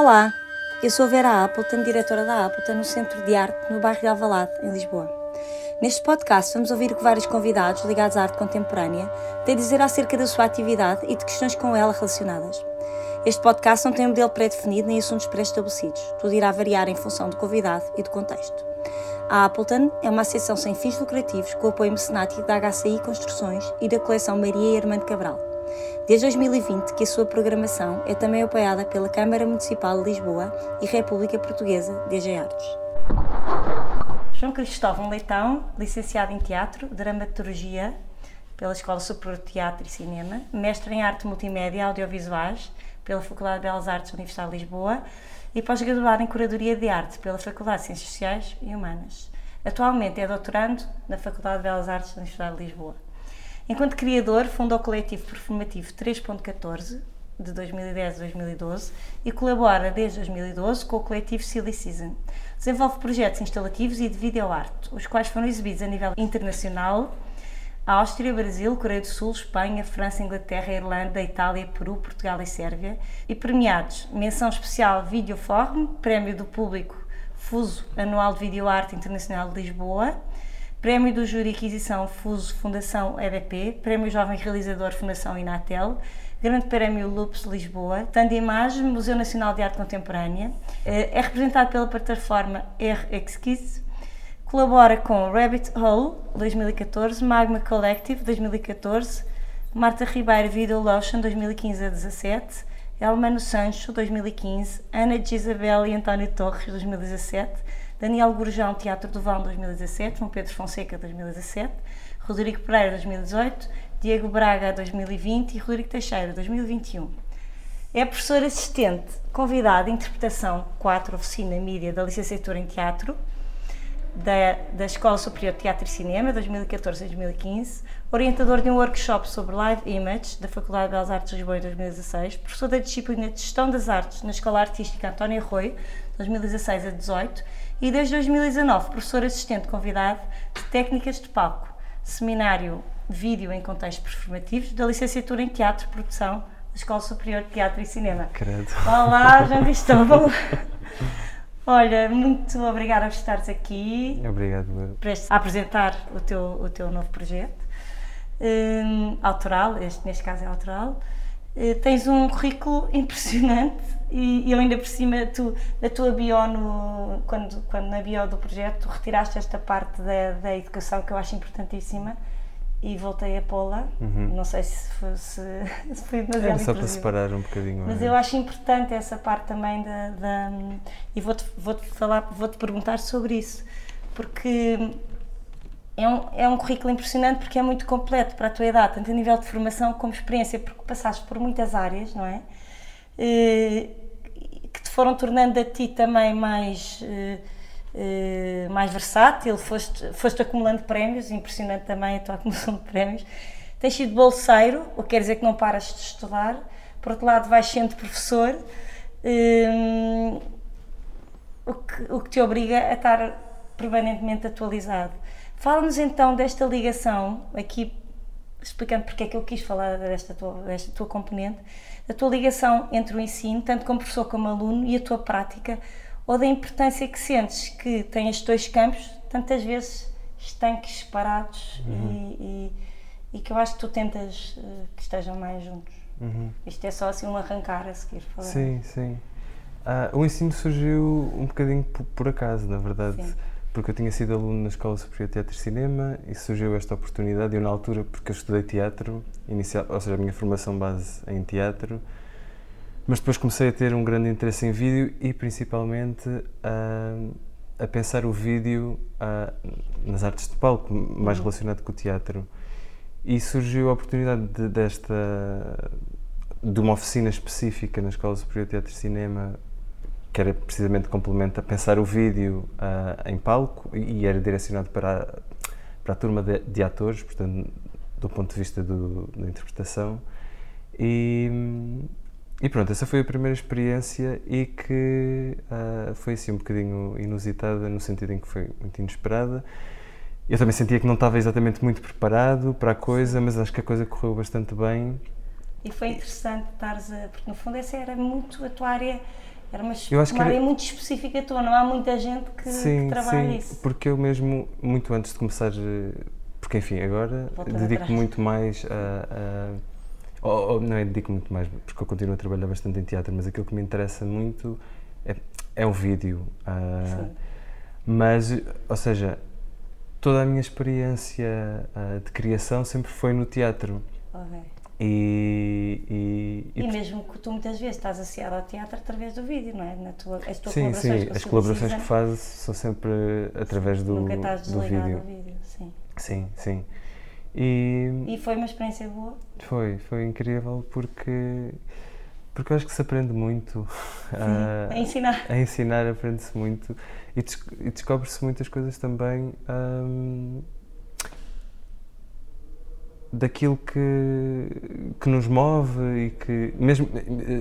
Olá, eu sou Vera Appleton, diretora da Appleton no Centro de Arte no bairro de Alvalade, em Lisboa. Neste podcast vamos ouvir o que vários convidados ligados à arte contemporânea têm a dizer acerca da sua atividade e de questões com ela relacionadas. Este podcast não tem um modelo pré-definido nem assuntos pré-estabelecidos. Tudo irá variar em função do convidado e do contexto. A Appleton é uma associação sem fins lucrativos com apoio mecenático da HCI Construções e da coleção Maria e Armando Cabral. Desde 2020 que a sua programação é também apoiada pela Câmara Municipal de Lisboa e República Portuguesa DG Artes. João Cristóvão Leitão, licenciado em Teatro, Dramaturgia pela Escola Superior de Teatro e Cinema, mestre em Arte Multimédia e Audiovisuais pela Faculdade de Belas Artes da Universidade de Lisboa e pós-graduado em Curadoria de Arte pela Faculdade de Ciências Sociais e Humanas. Atualmente é doutorando na Faculdade de Belas Artes da Universidade de Lisboa. Enquanto criador, fundou o coletivo performativo 3.14, de 2010 a 2012, e colabora desde 2012 com o coletivo Silly Season. Desenvolve projetos instalativos e de videoarte, os quais foram exibidos a nível internacional Áustria, Brasil, Coreia do Sul, Espanha, França, Inglaterra, Irlanda, Itália, Peru, Portugal e Sérvia, e premiados menção especial Videoforum, Prémio do Público Fuso Anual de Videoarte Internacional de Lisboa, Prémio do Júri Aquisição Fuso Fundação EDP, Prémio Jovem Realizador Fundação Inatel, Grande Prémio Lupus Lisboa, Tanda Imagem, Museu Nacional de Arte Contemporânea, eh, é representado pela plataforma R-Exquise, colabora com Rabbit Hole 2014, Magma Collective 2014, Marta Ribeiro Video Lotion 2015 a 17, Elmano Sancho 2015, Ana Gisabel e António Torres 2017, Daniel Gurjão, Teatro do Vão 2017, João Pedro Fonseca 2017, Rodrigo Pereira 2018, Diego Braga 2020 e Rodrigo Teixeira 2021. É professor assistente, convidado de interpretação 4 oficina mídia da licenciatura em teatro da, da Escola Superior de Teatro e Cinema 2014-2015, orientador de um workshop sobre live image da Faculdade de Belas Artes de Lisboa em 2016, professor da disciplina de Gestão das Artes na Escola Artística António Arroio 2016 a 18 e desde 2019 professor assistente convidado de Técnicas de Palco, seminário Vídeo em Contextos Performativos da Licenciatura em Teatro e Produção da Escola Superior de Teatro e Cinema. Credo. Olá, João Cristóvão. Olha, muito obrigada por estares aqui. Obrigado. Prestes a apresentar o teu, o teu novo projeto. Um, autoral, este neste caso é autoral. Uh, tens um currículo impressionante e, eu ainda por cima, tu, na tua bio, no, quando, quando na bio do projeto, retiraste esta parte da, da educação que eu acho importantíssima e voltei a pô-la. Uhum. Não sei se foi, se, se foi demasiado Era só para separar um bocadinho. Mas eu acho importante essa parte também da. da e vou-te vou -te falar, vou-te perguntar sobre isso, porque é um, é um currículo impressionante porque é muito completo para a tua idade, tanto a nível de formação como experiência, porque passaste por muitas áreas, não é? E, que te foram tornando a ti também mais. Uh, mais versátil, foste, foste acumulando prémios, impressionante também a tua acumulação de prémios. Tens sido bolseiro, o que quer dizer que não paras de estudar. Por outro lado, vais sendo professor, um, eh, o, que, o que te obriga a estar permanentemente atualizado. Fala-nos então desta ligação, aqui explicando porque é que eu quis falar desta tua, desta tua componente, da tua ligação entre o ensino, tanto como professor como aluno, e a tua prática, ou da importância que sentes que tem estes dois campos, tantas vezes estanques separados uhum. e, e, e, que eu acho que tu tentas uh, que estejam mais juntos. Uhum. Isto é só assim um arrancar a seguir. Falar. Sim, sim. Uh, o ensino surgiu um bocadinho por, por acaso, na verdade. Sim porque eu tinha sido aluno na Escola Superior de Teatro e Cinema e surgiu esta oportunidade. Eu, na altura, porque eu estudei teatro, inicial, ou seja, a minha formação base é em teatro, mas depois comecei a ter um grande interesse em vídeo e principalmente a, a pensar o vídeo a, nas artes de palco, mais uhum. relacionado com o teatro. E surgiu a oportunidade de, desta de uma oficina específica na Escola Superior de Teatro e Cinema que era precisamente complemento a pensar o vídeo uh, em palco e era direcionado para a, para a turma de, de atores, portanto, do ponto de vista do, da interpretação. E, e, pronto, essa foi a primeira experiência e que uh, foi assim um bocadinho inusitada, no sentido em que foi muito inesperada. Eu também sentia que não estava exatamente muito preparado para a coisa, mas acho que a coisa correu bastante bem. E foi interessante estares a. porque no fundo essa era muito a tua área Era uma, uma área era... muito específica tua, não há muita gente que, sim, que trabalha sim, isso. porque eu mesmo, muito antes de começar, eh, porque enfim, agora dedico muito mais a, a ou, ou, não é dedico muito mais, porque eu continuo a trabalhar bastante em teatro, mas aquilo que me interessa muito é, é o vídeo. Uh, mas, ou seja, toda a minha experiência uh, de criação sempre foi no teatro. Okay. E, e, e, e, mesmo que tu muitas vezes estás associado ao teatro através do vídeo, não é? Na tua, as tuas sim, colaborações sim, as colaborações que fazes são sempre através do, Nunca estás do vídeo. Vídeo sim. Sim, sim. E, e foi uma experiência boa? Foi, foi incrível porque porque eu acho que se aprende muito. Sim, a, a ensinar. A ensinar aprende-se muito e, des e descobre-se muitas coisas também um, daquilo que, que nos move e que, mesmo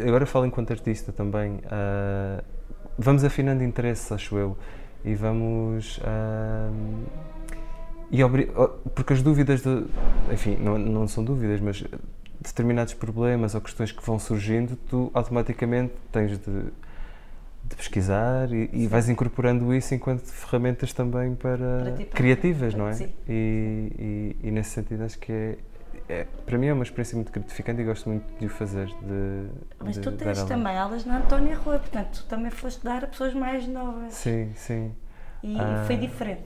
agora falo enquanto artista também, uh, vamos afinando interesses, acho eu, e vamos. Uh, e porque as dúvidas, de, enfim, não, não são dúvidas, mas determinados problemas ou questões que vão surgindo, tu automaticamente tens de, de pesquisar e, e, vais incorporando isso enquanto ferramentas também para, para criativas, não é? Sim. E, e, e, nesse sentido acho que é, é, para mim é uma experiência muito gratificante e gosto muito de o fazer. De, Mas de tu tens também aulas na Antónia Rua, portanto tu também foste dar a pessoas mais novas. Sim, sim. E uh, foi diferente?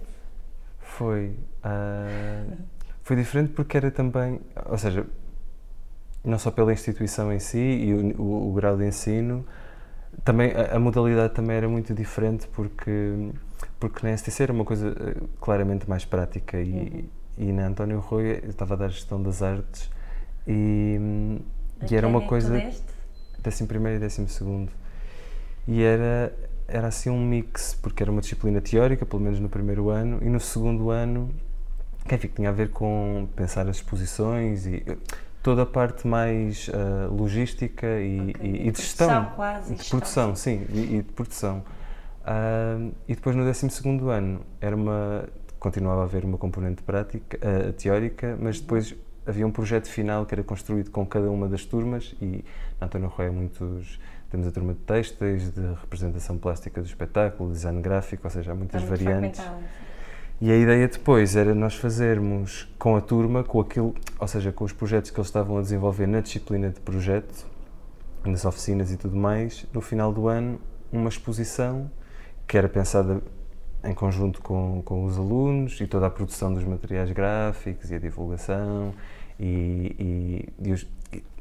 Foi. Uh, foi diferente porque era também, ou seja, não só pela instituição em si e o, o, o grau de ensino, também a, a, modalidade também era muito diferente porque porque na STC era uma coisa eh, claramente mais prática e, uhum. e na António Rui eu estava a dar gestão das artes e, e era uma coisa décimo primeiro e décimo segundo e era era assim um mix porque era uma disciplina teórica pelo menos no primeiro ano e no segundo ano que enfim, tinha a ver com pensar as exposições e toda a parte mais uh, logística e, okay. e, e, de gestão. Produção, quase. De produção, sim, e, e, de produção. Uh, e depois no 12 ano era uma, continuava a haver uma componente prática, uh, teórica, mas depois havia um projeto final que era construído com cada uma das turmas e na António Roy muitos temos a turma de textos, de representação plástica do espetáculo, design gráfico, ou seja, há muitas variantes. E a ideia depois era nós fazermos com a turma, com aquilo, ou seja, com os projetos que eles estavam a desenvolver na disciplina de projeto, nas oficinas e tudo mais, no final do ano, uma exposição que era pensada em conjunto com, com os alunos e toda a produção dos materiais gráficos e a divulgação e, e, e, os,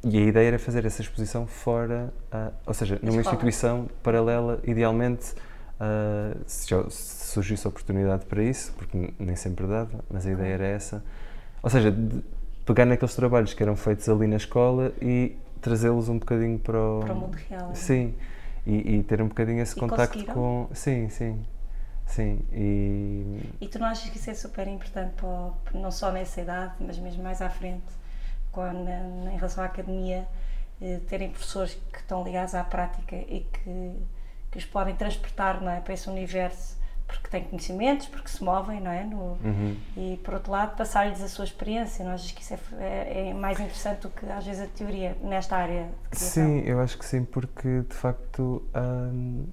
e a ideia era fazer essa exposição fora, uh, ou seja, numa instituição paralela, idealmente uh, se, se, surgisse oportunidade para isso, porque nem sempre dava, mas a ideia era essa. Ou seja, pegar naqueles trabalhos que eram feitos ali na escola e trazê-los um bocadinho para o, para o mundo real. É? Sim, e, e, ter um bocadinho esse e contacto com. Sim, sim. Sim, e... e tu não achas que isso é super importante, para, não só nessa idade, mas mesmo mais à frente, quando, em relação à academia, eh, terem professores que estão ligados à prática e que que os podem transportar não é, para esse universo porque têm conhecimentos, porque se movem, não é? No, uhum. E por outro lado, passar-lhes a sua experiência. Não achas que isso é, é, é, mais interessante do que às vezes a teoria nesta área? Sim, eu acho que sim, porque de facto hum,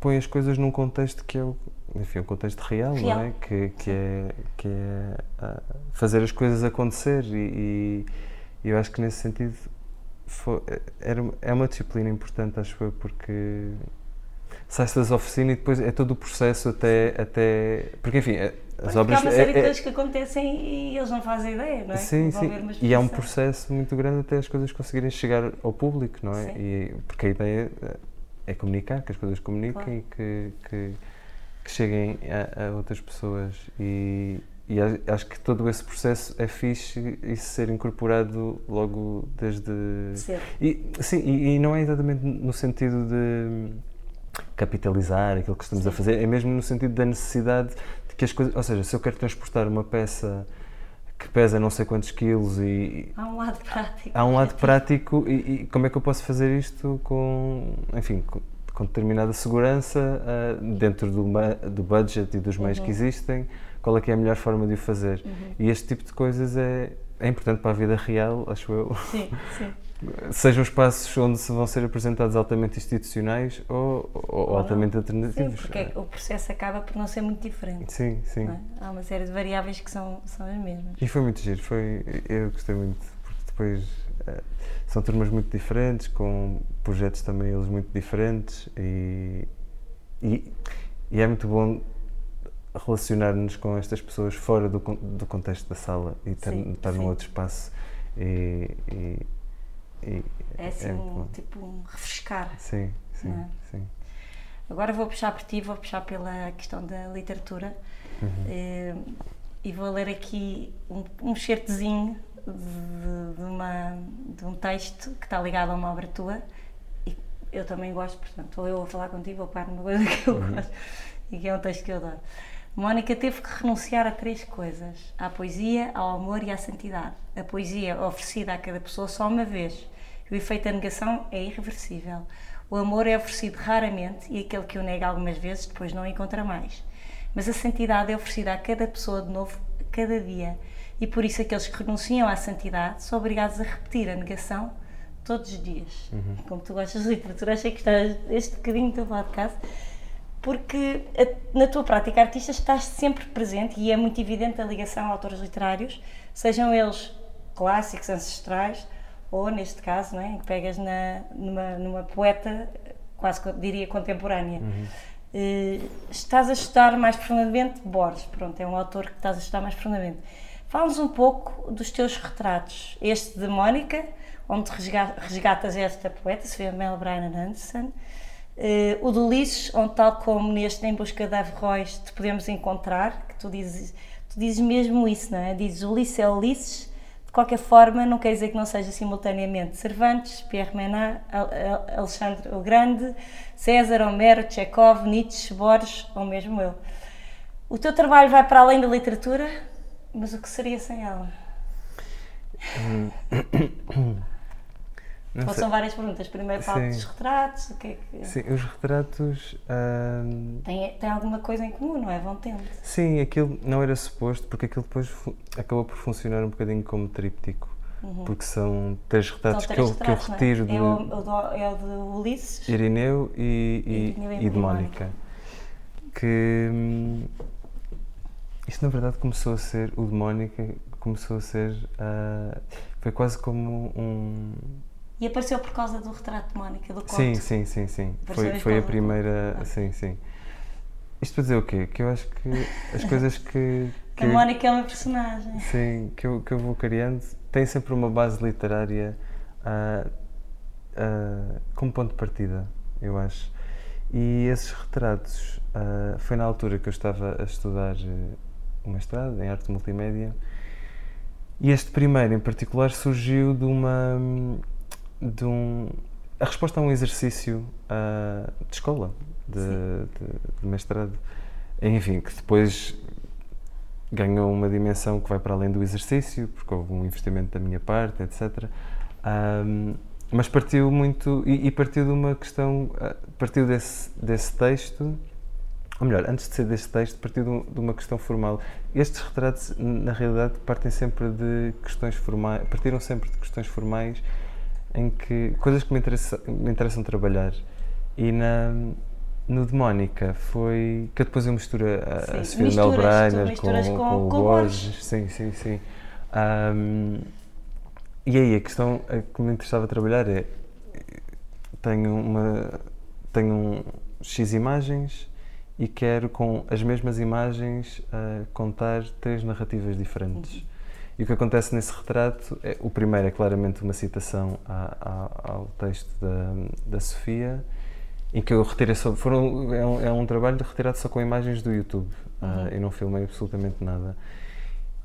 põe as coisas num contexto que é o, enfim, um contexto real, real. não é? Que, que é, que é uh, fazer as coisas acontecer e, e, eu acho que nesse sentido foi, era, é uma disciplina importante, acho eu, porque sai-se das oficinas e depois é todo o processo até. até porque, enfim, é, as obras. Há uma série é, de é coisas que acontecem e eles não fazem ideia, não é? Sim, sim. E é um processo muito grande até as coisas conseguirem chegar ao público, não é? E, porque a ideia é comunicar, que as coisas comuniquem claro. e que, que, que cheguem a, a, outras pessoas. E, e acho que todo esse processo é fixe e ser incorporado logo desde. Cedo. E, sim, e, e não é exatamente no sentido de capitalizar aquilo que estamos Sim. a fazer, é mesmo no sentido da necessidade de que as coisas. Ou seja, se eu quero transportar uma peça que pesa não sei quantos quilos e. Há um lado prático. Há um lado prático e, e como é que eu posso fazer isto com. Enfim, com, com determinada segurança uh, dentro do, do budget e dos meios uhum. que existem, qual é que é a melhor forma de o fazer. Uhum. E este tipo de coisas é, é importante para a vida real, acho eu. Sim, sim. sejam espaços onde se vão ser apresentados altamente institucionais ou, ou, ou altamente Sim, alternativos. porque o processo acaba por não ser muito diferente. Sim, sim. é? Há uma série de variáveis que são, são as mesmas. E foi muito giro, foi, eu gostei muito, porque depois eh, são turmas muito diferentes, com projetos também eles muito diferentes e, e, e é muito bom relacionar-nos com estas pessoas fora do, do contexto da sala e estar, Sim, estar num sim. outro espaço e, e- e É assim, muito um, tipo um refrescar. Sim, sim, é? sim. Agora vou puxar por ti, vou puxar pela questão da literatura Uhum. eh, e vou ler aqui um, um certezinho de, de, uma, de um texto que está ligado a uma obra tua e eu também gosto, portanto, ou eu vou falar contigo ou paro numa coisa que eu Uhum. gosto e que é um texto que eu adoro. Mónica teve que renunciar a três coisas: à poesia, ao amor e à santidade. A poesia oferecida a cada pessoa só uma vez. O efeito da negação é irreversível. O amor é oferecido raramente e aquele que o nega algumas vezes depois não o encontra mais. Mas a santidade é oferecida a cada pessoa de novo, cada dia. E por isso aqueles que renunciam à santidade são obrigados a repetir a negação todos os dias. Como tu gostas de literatura, achei que estás este bocadinho do podcast porque a- na tua prática artista estás sempre presente e é muito evidente a ligação a autores literários, sejam eles clássicos, ancestrais, ou neste caso, não é, em que pegas na, numa, numa poeta, quase diria contemporânea. Eh, estás a estudar mais profundamente Borges, pronto, é um autor que estás a estudar mais profundamente. Fala-nos um pouco dos teus retratos, este de Mónica, onde resga- resgatas esta poeta, Sofia Mel Brian Anderson, eh, o de Ulisses, onde tal como neste Em Busca de Averroes te podemos encontrar, que tu dizes, tu dizes mesmo isso, não é? Dizes Ulisses é Ulisses, de qualquer forma não quer dizer que não seja simultaneamente Cervantes, Pierre Menard, Al- Al- Alexandre o Grande, César, Homero, Chekhov, Nietzsche, Borges ou mesmo eu. O teu trabalho vai para além da literatura, mas o que seria sem ela? Não Ou sei. são várias perguntas. Primeiro falo Sim. dos retratos, o que é que... Sim, os retratos. ahm, Tem, tem alguma coisa em comum, não é? Vão tendo. Sim, aquilo não era suposto, porque aquilo depois acabou por funcionar um bocadinho como tríptico. Porque são três retratos São que, eu, três que eu retratos, não é? retiro de É o, do- é o de Ulisses. Irineu e, e, Irineu e e de Mónica. Que hum, isto na verdade começou a ser, o de Mónica começou a ser, ah, foi quase como um. E apareceu por causa do retrato de Mónica, do conto. Sim, sim, sim, sim. Apareceu Foi, foi a do primeira. conto. Ah. Sim, sim. Isto para dizer o quê? Que eu acho que as coisas que. que A Mónica é uma personagem. Sim, que eu, que eu vou criando tem sempre uma base literária ah, ah, como ponto de partida, eu acho. E esses retratos ah, foi na altura que eu estava a estudar eh, o mestrado em arte multimédia e este primeiro em particular surgiu de uma de um a resposta a um exercício ah, de escola de, de- de mestrado enfim que depois ganhou uma dimensão que vai para além do exercício, porque houve um investimento da minha parte, etc. Ahm, mas partiu muito, e, e partiu de uma questão, ah, partiu desse, desse texto, ou melhor, antes de ser desse texto, partiu de, um- de uma questão formal. Estes retratos, na realidade, partem sempre de questões formais, partiram sempre de questões formais em que, coisas que me, interessa, me interessam trabalhar. E na, no de Mónica foi que depois eu misturo a, a Sofia tu Melbrenner com, com- com o com Borges. Sim, sim, sim. Ahm, e aí a questão a que me interessava trabalhar é tenho uma tenho um X imagens e quero com as mesmas imagens ah, contar três narrativas diferentes. E o que acontece nesse retrato, é, o primeiro é claramente uma citação à- à- ao texto da, da Sofia, em que eu retirei só, foram, é, um, é um trabalho retirado só com imagens do YouTube, ah, eu não filmei absolutamente nada.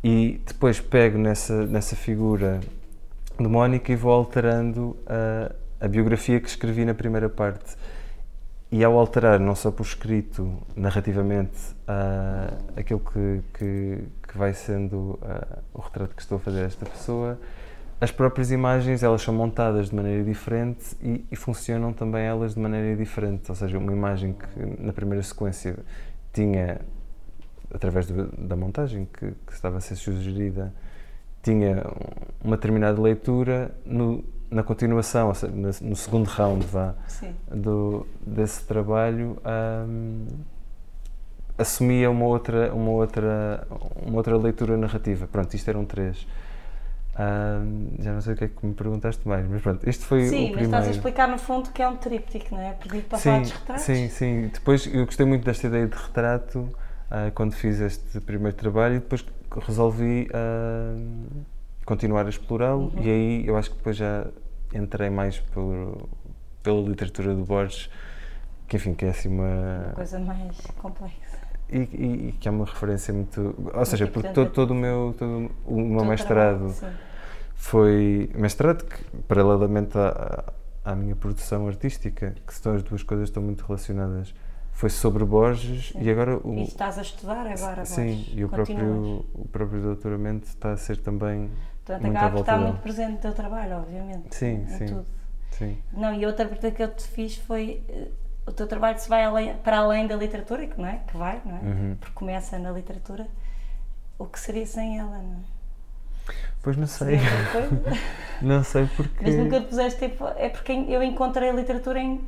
E depois pego nessa, nessa figura de Mónica e vou alterando a, a biografia que escrevi na primeira parte. E ao alterar, não só por escrito, narrativamente, ah, aquilo que, que, que vai sendo ah, o retrato que estou a fazer a esta pessoa, as próprias imagens elas são montadas de maneira diferente e, e funcionam também elas de maneira diferente. Ou seja, uma imagem que na primeira sequência tinha, através do- da montagem que, que estava a ser sugerida, tinha uma determinada leitura, no, na continuação, seja, no segundo round vá, do, desse trabalho, um, assumia uma outra, uma, outra, uma outra leitura narrativa. Pronto, isto eram três. Um, já não sei o que é que me perguntaste mais, mas pronto, este foi sim, o primeiro. Sim, mas estás a explicar no fundo que é um tríptico, não é? Perdido para sim, falar de retratos. Sim, sim. Depois eu gostei muito desta ideia de retrato uh, quando fiz este primeiro trabalho e depois resolvi uh, continuar a explorá-lo uhum. e aí eu acho que depois já entrei mais por, pela literatura do Borges, que enfim, que é assim uma... Uma coisa mais complexa. E, e, e, que é uma referência muito. Ou muito seja, porque todo, todo, o meu, todo o meu mestrado trabalho, foi. Mestrado que, paralelamente à, à minha produção artística, que são as duas coisas estão muito relacionadas, foi sobre Borges sim. e agora. O, e estás a estudar agora Sim, Borges. e o próprio, o próprio doutoramento está a ser também. Portanto, acaba por estar muito presente no teu trabalho, obviamente. Sim, sim. Tudo. sim. Não, e outra pergunta que eu te fiz foi eh, o teu trabalho se vai além, para além da literatura, que não é? Que vai, não é? Uhum. Porque começa na literatura. O que seria sem ela, não é? Pois não sei. não sei porque. Mas nunca te puseste tipo. É porque eu encontrei a literatura em,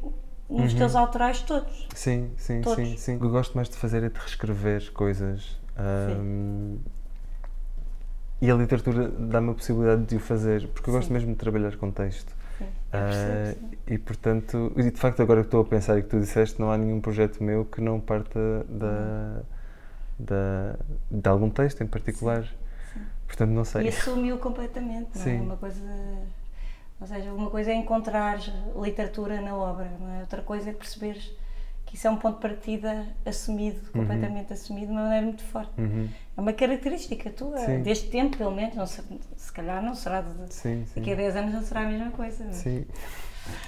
nos uhum. teus autorais todos. Sim, sim, todos. sim, sim. O que eu gosto mais de fazer é de reescrever coisas. Um, e a literatura dá-me a possibilidade de o fazer, porque eu gosto mesmo de trabalhar com texto. Uh, e portanto, e de facto, agora que estou a pensar e que tu disseste, não há nenhum projeto meu que não parta da, da, de algum texto em particular. Sim, sim. Portanto, não sei. E assumiu completamente, não é? sim. é? Uma coisa, ou seja, uma coisa é encontrar literatura na obra, não é? outra coisa é perceberes isso é um ponto de partida assumido, uhum. completamente assumido, de uma maneira muito forte. Uhum. É uma característica tua, sim. deste tempo, pelo menos. Não se, se calhar não será de, sim, sim. daqui a 10 anos, não será a mesma coisa. Mas... Sim.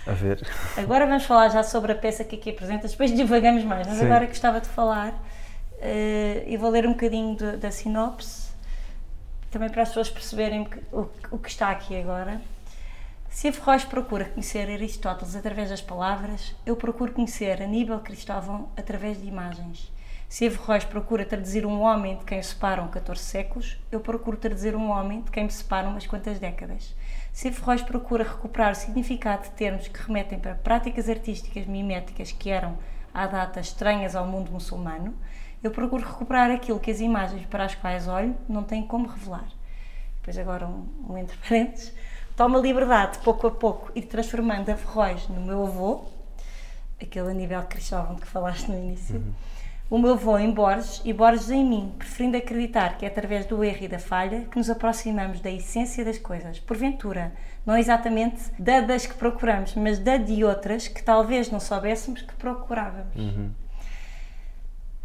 A ver. Agora vamos falar já sobre a peça que aqui apresentas, depois divagamos mais, mas agora gostava de falar uh, e vou ler um bocadinho da sinopse, também para as pessoas perceberem o, o que está aqui agora. Se Averroes procura conhecer Aristóteles através das palavras, eu procuro conhecer Aníbal Cristóvão através de imagens. Se Averroes procura traduzir um homem de quem separam 14 séculos, eu procuro traduzir um homem de quem me separam umas quantas décadas. Se Averroes procura recuperar o significado de termos que remetem para práticas artísticas miméticas que eram, à data, estranhas ao mundo muçulmano, eu procuro recuperar aquilo que as imagens para as quais olho não têm como revelar. Depois agora um, um entre parênteses toma liberdade, pouco a pouco, ir transformando Averroes no meu avô, aquele Aníbal Cristóvão que falaste no início, uhum. o meu avô em Borges e Borges em mim, preferindo acreditar que é através do erro e da falha que nos aproximamos da essência das coisas. Porventura, não exatamente da das que procuramos, mas da de outras que talvez não soubéssemos que procurávamos. Uhum.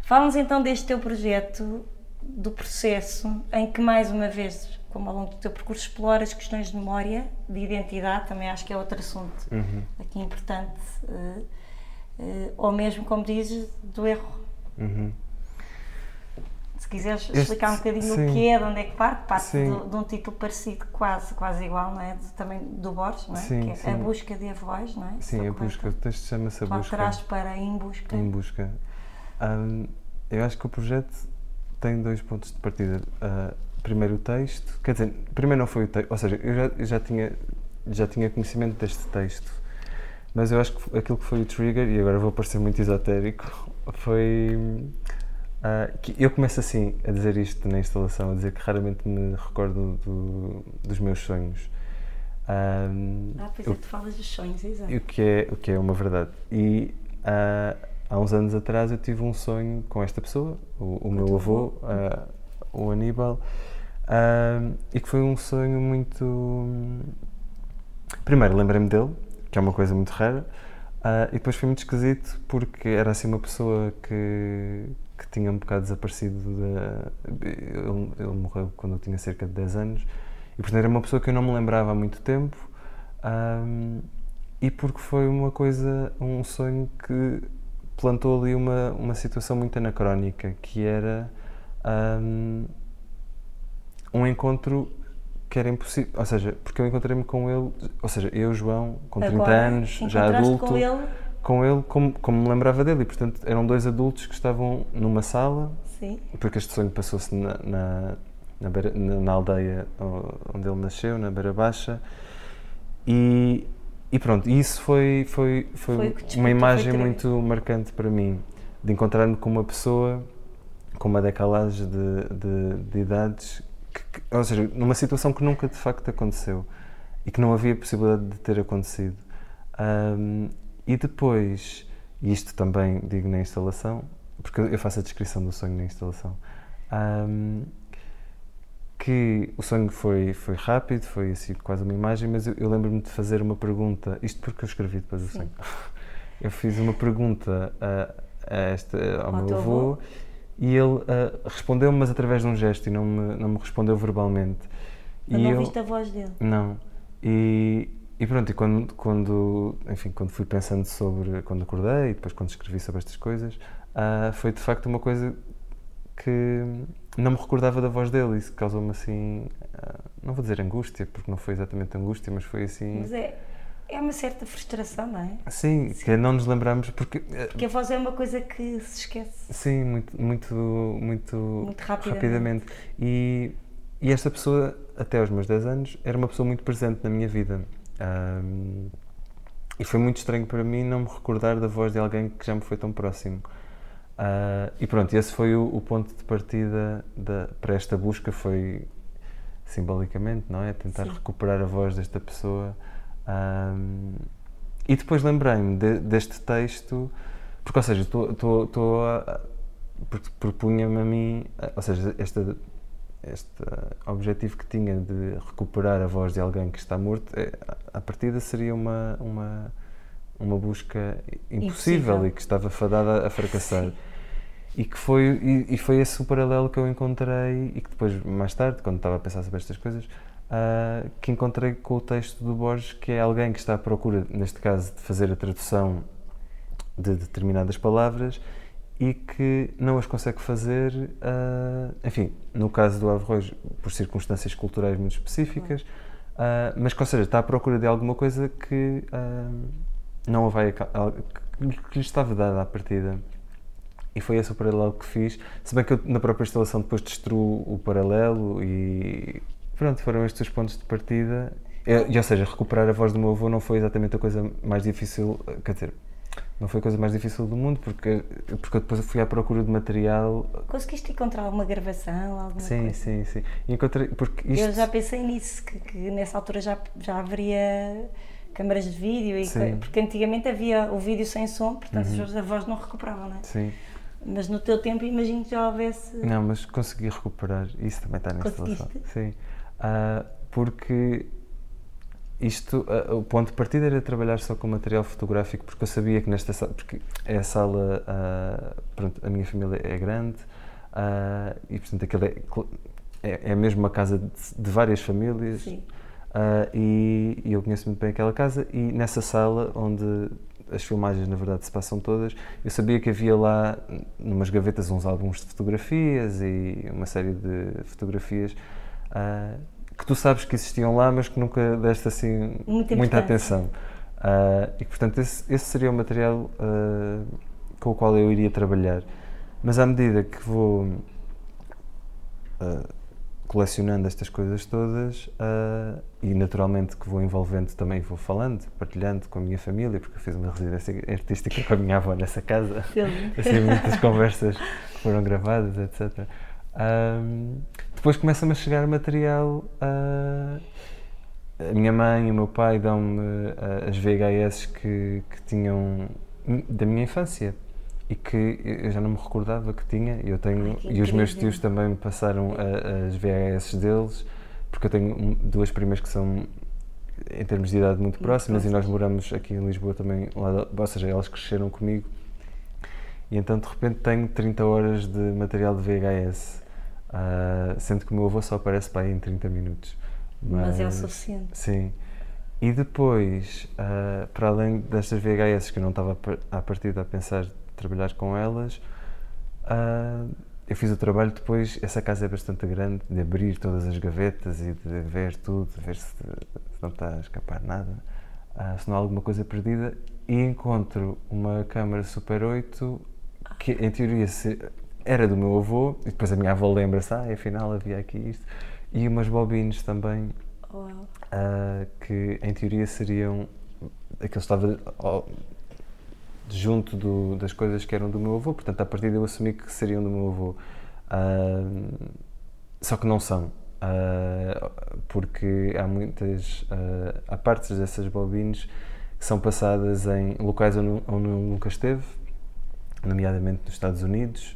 Fala-nos então deste teu projeto, do processo em que, mais uma vez, como ao longo do teu percurso exploras questões de memória, de identidade, também acho que é outro assunto uhum. aqui importante, uh, uh, ou mesmo, como dizes, do erro. Uhum. Se quiseres este, explicar um bocadinho sim. o que é, de onde é que parte, parte de, de, um título parecido, quase, quase igual, não é? De, também do Borges, não é? Sim, que é. A Busca de Avós, não é? Sim, A Busca, o texto chama-se A Busca. Alteraste para Em Busca. Em Busca. Um, eu acho que o projeto tem dois pontos de partida. Uh, primeiro o texto, quer dizer, primeiro não foi o texto, ou seja, eu já, eu já, tinha, já tinha conhecimento deste texto, mas eu acho que aquilo que foi o trigger, e agora vou parecer muito esotérico, foi uh, que eu começo assim a dizer isto na instalação, a dizer que raramente me recordo do, dos meus sonhos. Um, ah, pois é, tu falas dos sonhos, exato. O que é, o que é uma verdade. E uh, há uns anos atrás eu tive um sonho com esta pessoa, o, o meu avô, uh, o Aníbal, e que foi um sonho muito. Primeiro, lembrei-me dele, que é uma coisa muito rara, uh, e depois foi muito esquisito porque era assim uma pessoa que, que tinha um bocado desaparecido. De, ele, ele, morreu quando eu tinha cerca de 10 anos, e portanto era uma pessoa que eu não me lembrava há muito tempo. Um, e porque foi uma coisa, um sonho que plantou ali uma, uma situação muito anacrónica, que era um, um encontro que era impossível, ou seja, porque eu encontrei-me com ele, ou seja, eu, João, com 30 Agora, anos, já adulto, com ele, com ele como, como me lembrava dele, e portanto eram dois adultos que estavam numa sala, Sim. porque este sonho passou-se na, na, na, na, na, aldeia onde ele nasceu, na Beira Baixa, E, e pronto, isso foi, foi, foi, Foi uma imagem foi muito marcante para mim, de encontrar-me com uma pessoa com uma decalagem de, de, de idades, que- que- ou seja, numa situação que nunca de facto aconteceu e que não havia possibilidade de ter acontecido. Ahm, e depois, isto também digo na instalação, porque eu faço a descrição do sonho na instalação, ahm, que o sonho foi, foi rápido, foi assim quase uma imagem, mas eu, eu lembro-me de fazer uma pergunta, isto porque eu escrevi depois o Sim. sonho. Eu fiz uma pergunta a, a esta, ao, Ao meu avô, avô? E ele ah, respondeu-me, mas através de um gesto, e não me, não me respondeu verbalmente. Mas e não eu, viste a voz dele. não. E, e pronto, e quando, quando, enfim, quando fui pensando sobre, quando acordei e depois quando escrevi sobre estas coisas, ah, foi de facto uma coisa que não me recordava da voz dele. Isso causou-me assim, ah, não vou dizer angústia, porque não foi exatamente angústia, mas foi assim. Mas é, é uma certa frustração, não é? Sim, que é não nos lembramos, porque. ah, Porque a voz é uma coisa que se esquece. Sim, muito, muito, muito, Muito rapidamente. E, e esta pessoa, até aos meus 10 anos, era uma pessoa muito presente na minha vida. Ahm, e foi muito estranho para mim não me recordar da voz de alguém que já me foi tão próximo. Ah, e pronto, esse foi o, o ponto de partida da, para esta busca, foi simbolicamente, não é? Tentar Sim. recuperar a voz desta pessoa. Ahm, e depois lembrei-me de- deste texto, porque, ou seja, estou- a. porque Propunha-me a mim, ou seja, este, este objetivo que tinha de recuperar a voz de alguém que está morto, é, a- a partida seria uma, uma, uma busca impossível, Impossível. e que estava fadada a fracassar. E que foi, e, e foi esse o paralelo que eu encontrei e que depois, mais tarde, quando estava a pensar sobre estas coisas, ah, que encontrei com o texto do Borges, que é alguém que está à procura, neste caso, de fazer a tradução de determinadas palavras e que não as consegue fazer, ah, enfim, no caso do Averroes, por circunstâncias culturais muito específicas, ah, mas ou seja, está à procura de alguma coisa que ah, não vai, que lhe estava dada à partida. E foi esse o paralelo que fiz, se bem que eu na própria instalação depois destruo o paralelo e pronto, foram estes os pontos de partida. É, E, ou seja, recuperar a voz do meu avô não foi exatamente a coisa mais difícil, quer dizer, não foi a coisa mais difícil do mundo, porque, porque eu depois fui à procura de material. Conseguiste encontrar alguma gravação, alguma Sim, coisa? sim, sim. Encontrei, porque isto. Eu já pensei nisso, que, que nessa altura já, já haveria câmaras de vídeo, e porque antigamente havia o vídeo sem som, portanto Uhum. a voz não recuperava, não é? Sim. Mas no teu tempo imagino que já houvesse. Não, mas consegui recuperar. Isso também está na instalação. Sim. Ah, porque isto, ah, o ponto de partida era trabalhar só com material fotográfico, porque eu sabia que nesta sala, porque é a sala, ah, pronto, a minha família é grande e portanto aquilo é, é, é mesmo uma casa de, de várias famílias. Sim. E, e eu conheço muito bem aquela casa e nessa sala onde as filmagens na verdade se passam todas, eu sabia que havia lá numas gavetas uns álbuns de fotografias e uma série de fotografias ah, que tu sabes que existiam lá, mas que nunca deste assim Muita atenção. Ah, e portanto esse, esse seria o material ah, com o qual eu iria trabalhar. Mas à medida que vou ah, colecionando estas coisas todas e naturalmente que vou envolvendo também, vou falando, partilhando com a minha família, porque eu fiz uma residência artística com a minha avó nessa casa, Sim. assim muitas conversas foram gravadas, etc. Ahm, depois começa-me a chegar material. ah, a minha mãe e o meu pai dão-me ah, as VHS que, que tinham da minha infância e que eu já não me recordava que tinha. Eu tenho Ai, e os meus tios também me passaram a- as VHS deles, porque eu tenho duas primas que são em termos de idade muito próximas e nós moramos aqui em Lisboa também, lá, ou seja, elas cresceram comigo. E então de repente tenho 30 horas de material de VHS, ah, sendo que o meu avô só aparece para aí em 30 minutos. Mas é o suficiente. Sim. E depois, ah, para além destas VHS que eu não estava à partida a pensar trabalhar com elas, ah, eu fiz o trabalho depois. Essa casa é bastante grande, de abrir todas as gavetas e de ver tudo, de ver se, não está a escapar nada, ah, se não há alguma coisa perdida. E encontro uma câmara Super 8 que, em teoria, se- era do meu avô, e depois a minha avó lembra-se, ah, afinal havia aqui isto, e umas bobines também uh, que em teoria seriam. Aquilo estava oh, junto do, das coisas que eram do meu avô, portanto, a partir de eu assumi que seriam do meu avô. Uh, só que não são. Uh, porque há muitas. há partes dessas bobines que são passadas em locais onde, onde nunca esteve, nomeadamente nos Estados Unidos.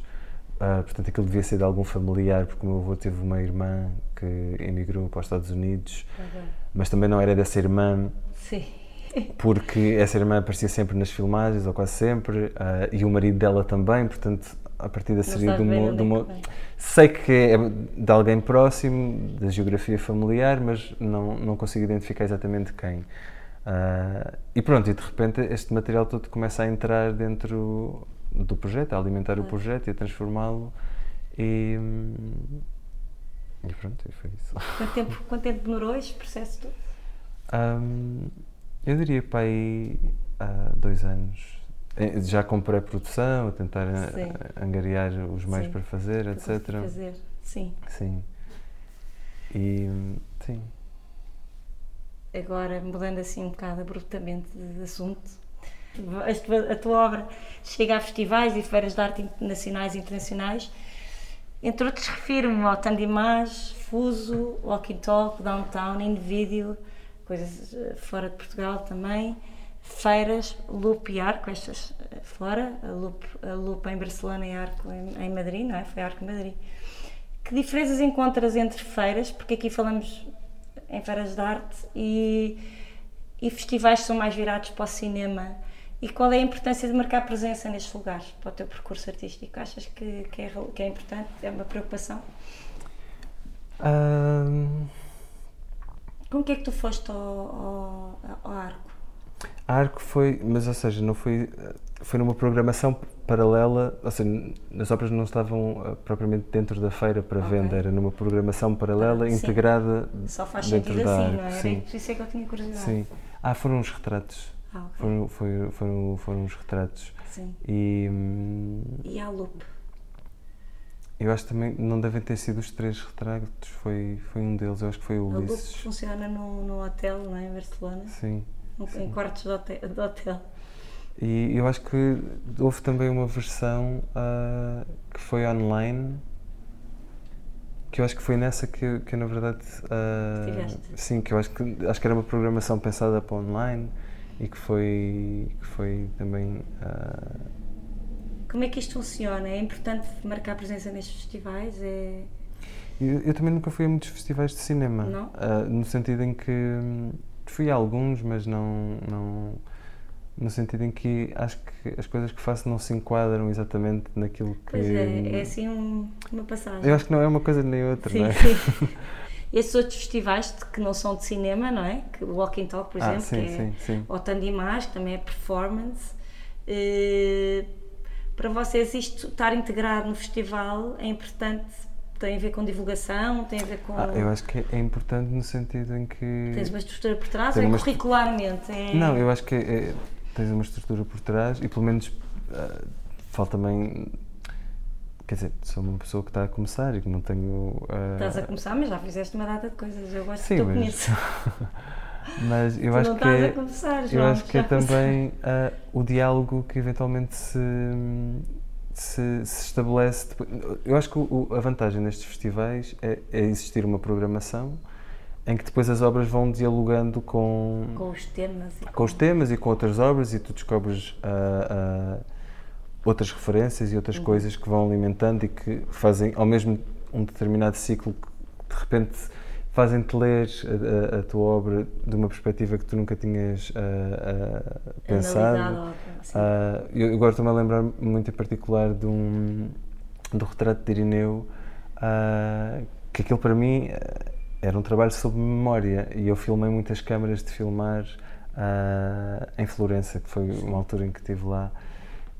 Uh, portanto, aquilo devia ser de algum familiar, porque o meu avô teve uma irmã que emigrou para os Estados Unidos, uhum. mas também não era dessa irmã. Sim. Porque essa irmã aparecia sempre nas filmagens, ou quase sempre, uh, e o marido dela também, portanto, a partir da seria de uma. De uma sei que é de alguém próximo, da geografia familiar, mas não, não consigo identificar exatamente quem. Uh, e pronto, e de repente este material todo começa a entrar dentro do projeto, a alimentar o projeto e a transformá-lo. E, e pronto, e foi isso. Quanto tempo, quanto tempo demorou este processo todo? Um, eu diria para aí há dois anos. Eh, já com pré-produção, a tentar sim. angariar os meios sim. para fazer, para etc. fazer, sim. Sim. E, sim. Agora, mudando assim um bocado abruptamente de assunto, a tua obra chega a festivais e feiras de arte nacionais e internacionais. Entre outros, refiro-me ao Tandimage, Fuso, Walking Talk, Downtown, Invideo, coisas eh, fora de Portugal também, feiras, Loop e Arco, estas eh, fora, a Loop, a Loop em Barcelona e Arco em, em Madrid, não é? Foi Arco Madrid. Que diferenças encontras entre feiras? Porque aqui falamos em feiras de arte e, e festivais são mais virados para o cinema e qual é a importância de marcar presença nestes lugares para o teu percurso artístico? Achas que, que, é, que é importante? É uma preocupação? Um... Como que é que tu foste ao, ao, ao Arco? A Arco foi, mas ou seja, não foi, foi numa programação paralela, ou seja, as obras não estavam uh, propriamente dentro da feira para okay. venda, era numa programação paralela ah, integrada Só faz dentro sentido da assim, não é? Sim. Por isso é que eu tinha curiosidade. Sim. Ah, foram os retratos. Ah, foram, foi, foram, foram os retratos. Sim. E, e a Loop? Eu acho que também não devem ter sido os três retratos, foi, foi um deles, eu acho que foi o Ulisses. A Loop funciona no, no hotel, não é? Em Barcelona? Sim. Em sim. quartos de hotel, de hotel. E eu acho que houve também uma versão uh, que foi online, que eu acho que foi nessa que, que na verdade. Uh, sim, que eu acho que, acho que era uma programação pensada para online e que foi, que foi também. Uh... Como é que isto funciona? É importante marcar presença nestes festivais? É... Eu, eu, também nunca fui a muitos festivais de cinema. Não? Uh, no sentido em que fui a alguns, mas não, não. No sentido em que acho que as coisas que faço não se enquadram exatamente naquilo que. Pois é, é assim um, uma passagem. Eu acho que não é uma coisa nem outra, sim, não é? Sim. esses outros festivais que não são de cinema, não é? Que o Walking Talk, por ah, exemplo, sim, que é sim, sim. ou Tandimás, que também é performance. Uh, para vocês isto estar integrado no festival é importante, tem a ver com divulgação, tem a ver com... Ah, eu acho que é importante no sentido em que... Tens uma estrutura por trás ou é curricularmente? É... Não, eu acho que é, é, tens uma estrutura por trás e pelo menos uh, falta também Quer dizer, sou uma pessoa que está a começar e que não tenho. Uh... Estás a começar, mas já fizeste uma data de coisas. Eu gosto Sim, de mas... conheço. mas eu tu acho não que. Estás é, a começar, João, eu acho que é também uh, o diálogo que eventualmente se, se, se estabelece. Depois. Eu acho que o, a vantagem nestes festivais é, é, existir uma programação em que depois as obras vão dialogando com. Com os temas. com, com os temas e com outras obras e tu descobres. Uh, outras referências e outras uhum. coisas que vão alimentando e que fazem ao mesmo um determinado ciclo que de repente fazem-te ler a, a, a, tua obra de uma perspectiva que tu nunca tinhas uh, uh, pensado. Uh, eu agora estou-me a lembrar muito em particular de um, do retrato de Irineu, que aquilo para mim era um trabalho sobre memória e eu filmei muitas câmaras de filmar em Florença, que foi uma altura em que estive lá.